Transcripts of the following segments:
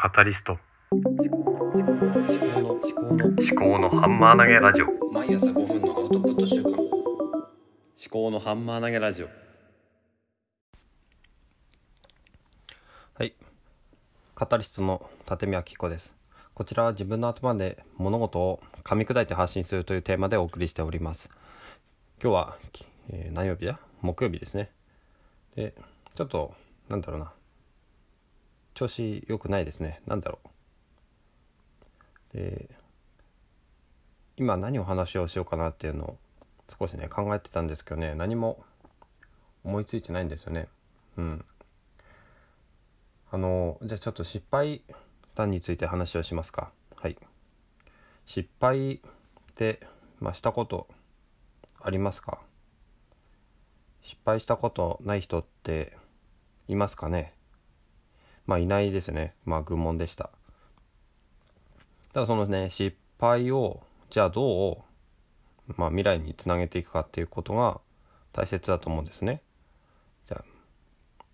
カタリスト。思考の思考の思考のハンマー投げラジオ。毎朝5分のアウトプット週間思考のハンマー投げラジオ。はい。カタリストの立見明子です。こちらは自分の頭で物事を噛み砕いて発信するというテーマでお送りしております。今日は、えー何曜日だ？木曜日ですね。でちょっとなんだろうな調子良くないですね。なんだろう。で今何を話をしようかなっていうのを少しね考えてたんですけどね。何も思いついてないんですよね。うん。あのじゃあちょっと失敗談について話をしますか。はい。失敗って、まあ、したことありますか？失敗したことない人っていますかね？まあいないですね。まあ愚問でした。ただそのね失敗をじゃあどう、まあ、未来につなげていくかっていうことが大切だと思うんですね。じゃあ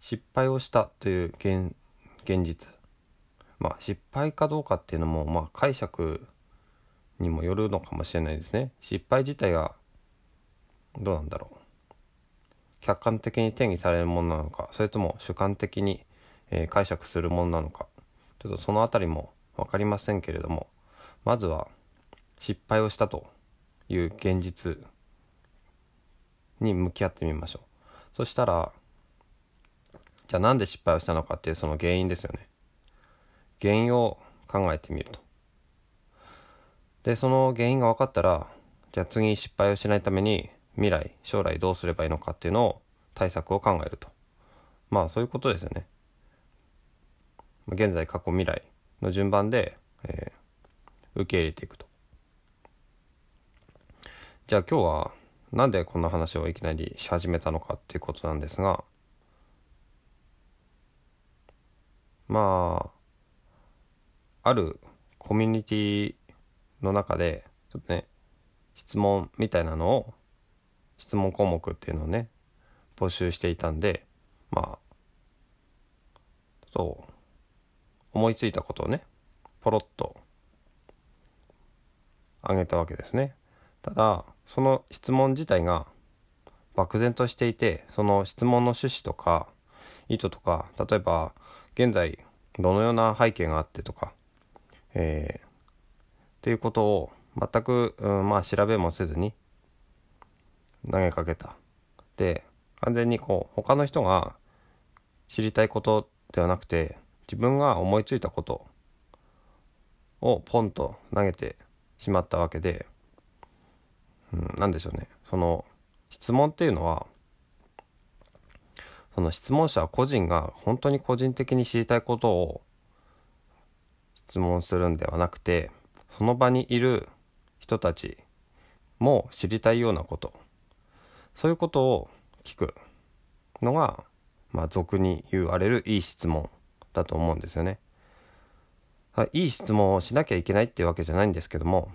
失敗をしたという現現実。まあ失敗かどうかっていうのもまあ解釈にもよるのかもしれないですね。失敗自体がどうなんだろう。客観的に定義されるものなのかそれとも主観的に、えー解釈するものなのか。ちょっとその辺りも分かりませんけれどもまずは失敗をしたという現実に向き合ってみましょう。そしたらじゃあなんで失敗をしたのかっていうその原因ですよね。原因を考えてみると。でその原因が分かったらじゃあ次失敗をしないために未来将来どうすればいいのかっていうのを対策を考えると。まあそういうことですよね。現在過去未来の順番で、えー受け入れていくと。じゃあ今日はなんでこんな話をいきなりし始めたのかっていうことなんですがまああるコミュニティの中でちょっとね質問みたいなのを質問項目っていうのをね募集していたんでまあそう思いついたことをねポロッとあげたわけですね。ただその質問自体が漠然としていてその質問の趣旨とか意図とか例えば現在どのような背景があってとかえー、っていうことを全く、うん、まあ調べもせずに投げかけた。で完全にこう他の人が知りたいことではなくて自分が思いついたことをポンと投げてしまったわけで、うん、なんでしょうね。その質問っていうのはその質問者個人が本当に個人的に知りたいことを質問するんではなくてその場にいる人たちも知りたいようなこと。そういうことを聞くのが、まあ、俗に言われるいい質問。だと思うんですよね。いい質問をしなきゃいけないっていうわけじゃないんですけども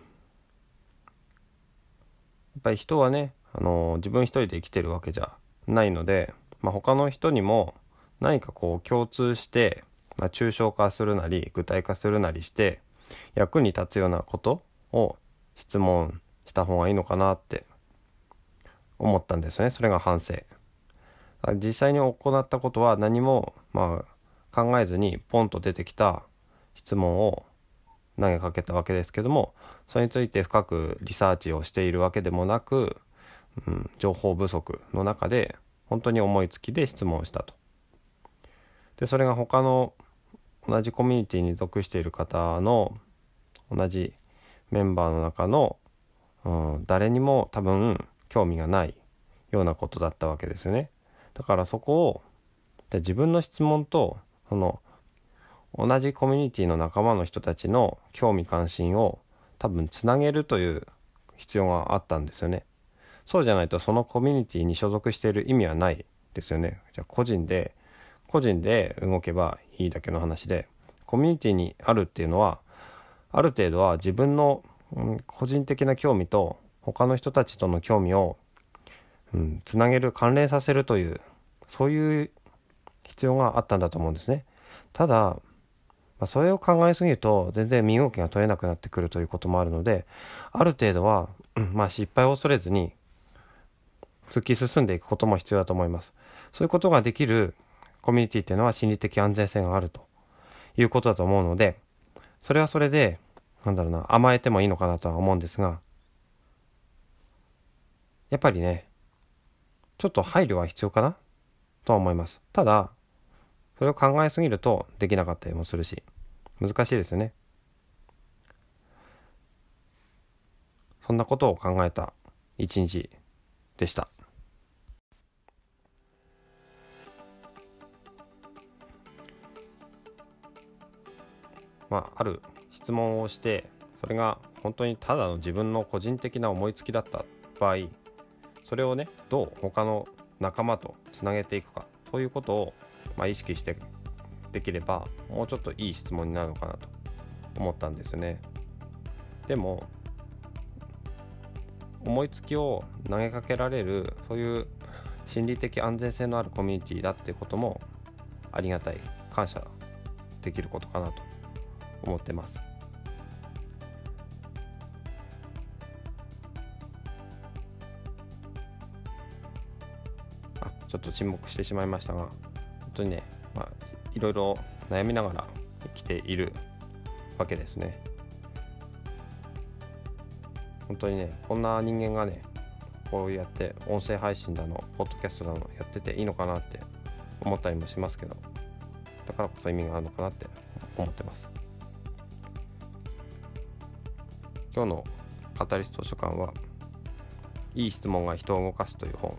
やっぱり人はね、あの自分一人で生きてるわけじゃないので、まあ、他の人にも何かこう共通して、まあ、抽象化するなり具体化するなりして役に立つようなことを質問した方がいいのかなって思ったんですよねそれが反省実際に行ったことは何もまあ考えずにポンと出てきた質問を投げかけたわけですけどもそれについて深くリサーチをしているわけでもなく、うん、情報不足の中で本当に思いつきで質問したと。でそれが他の同じコミュニティに属している方の同じメンバーの中の、うん、誰にも多分興味がないようなことだったわけですよね。だからそこをで自分の質問とその同じコミュニティの仲間の人たちの興味関心を多分つなげるという必要があったんですよね。そうじゃないとそのコミュニティに所属している意味はないですよね。じゃあ個人で個人で動けばいいだけの話でコミュニティにあるっていうのはある程度は自分の、うん、個人的な興味と他の人たちとの興味を、うん、つなげる関連させるというそういう必要があったんだと思うんですね。ただまあ、それを考えすぎると全然身動きが取れなくなってくるということもあるのである程度は、まあ、失敗を恐れずに突き進んでいくことも必要だと思います。そういうことができるコミュニティっていうのは心理的安全性があると。いうことだと思うのでそれはそれでなんだろうな甘えてもいいのかなとは思うんですがやっぱりねちょっと配慮は必要かな？とは思います。ただそれを考えすぎるとできなかったりもするし難しいですよね。そんなことを考えた一日でした。まあある質問をしてそれが本当にただの自分の個人的な思いつきだった場合それをねどう他の仲間とつなげていくかそういうことをまあ、意識してできればもうちょっといい質問になるのかなと思ったんですよね。でも思いつきを投げかけられるそういう心理的安全性のあるコミュニティだっていうこともありがたい感謝できることかなと思ってます。ちょっと沈黙してしまいましたが本当にね、まあ、いろいろ悩みながら生きているわけですね。本当にね、こんな人間がね、こうやって音声配信だの、ポッドキャストだのやってていいのかなって思ったりもしますけど、だからこそ意味があるのかなって思ってます。今日のカタリスト図書館は、いい質問が人を動かすという本、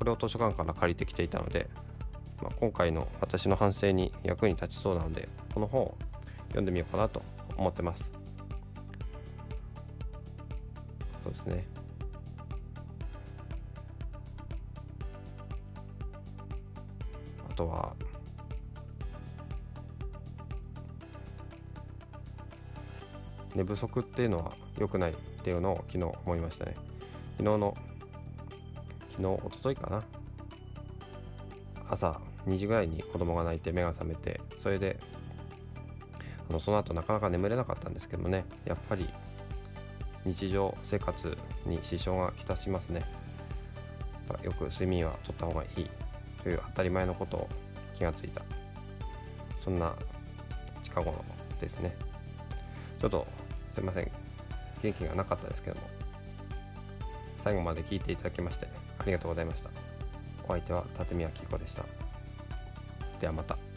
これを図書館から借りてきていたので、まあ、今回の私の反省に役に立ちそうなのでこの本を読んでみようかなと思ってます。そうですね。あとは寝不足っていうのは良くないっていうのを昨日思いましたね。昨日の昨日一昨日かな。朝2時ぐらいに子供が泣いて目が覚めてそれであのその後なかなか眠れなかったんですけどもね。やっぱり日常生活に支障がきたしますね。よく睡眠はとった方がいいという当たり前のことを気がついた。そんな近頃ですね。ちょっとすいません。元気がなかったですけども。最後まで聞いていただきましてありがとうございましたお相手は立宮紀子でしたではまた。